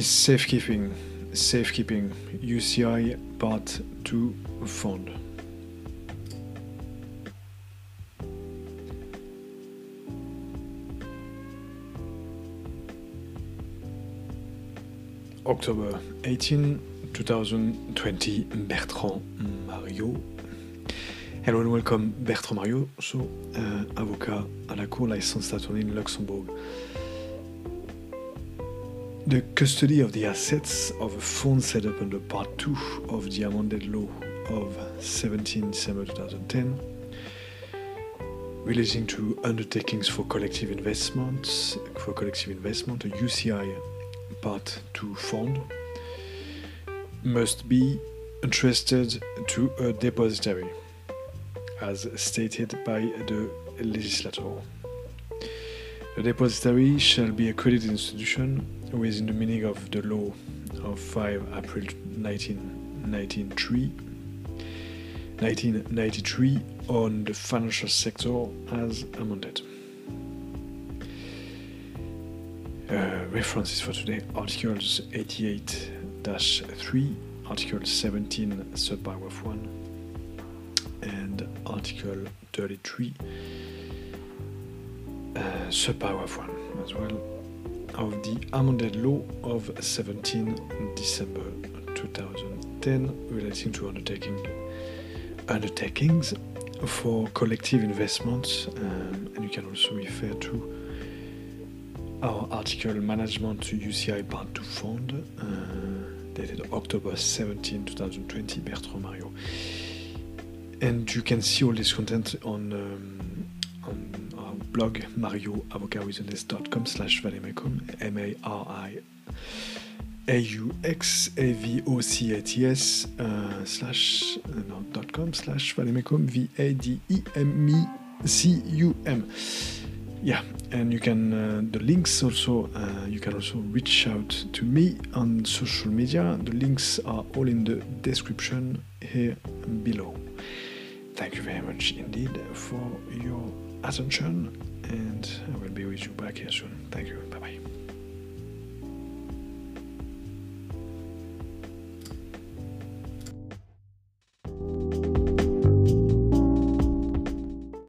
Safekeeping, Safekeeping, UCI Part 2 Fund. October 18, 2020, Bertrand Mario. Hello and welcome, Bertrand Mario, so uh, avocat à la Cour licensed attorney in Luxembourg. The custody of the assets of a fund set up under Part 2 of the amended law of 17 December 2010 relating to undertakings for collective investments, for collective investment, a UCI Part 2 fund must be entrusted to a depository, as stated by the legislator. The depository shall be a credit institution within the meaning of the law of 5 April 1993, 1993 on the financial sector as amended. Uh, references for today Articles 88 3, Article 17, subparagraph 1, and Article 33, subparagraph 1 as well, of the amended law of 17 December 2010 relating to undertaking undertakings for collective investments, um, and you can also refer to our article Management to UCI Part 2 Fund, uh, dated October 17, 2020, Bertrand Mario. And you can see all this content on, um, blog, marioavocatwithness.com slash vademecum, M-A-R-I A-U-X-A-V-O-C-A-T-S uh, slash, uh, dot com slash vademecum, V-A-D-E-M-E-C-U-M yeah and you can uh, the links also uh, you can also reach out to me on social media. The links are all in the description here below. Thank you very much indeed for your attention and i will be with you back here soon. Thank you. Bye bye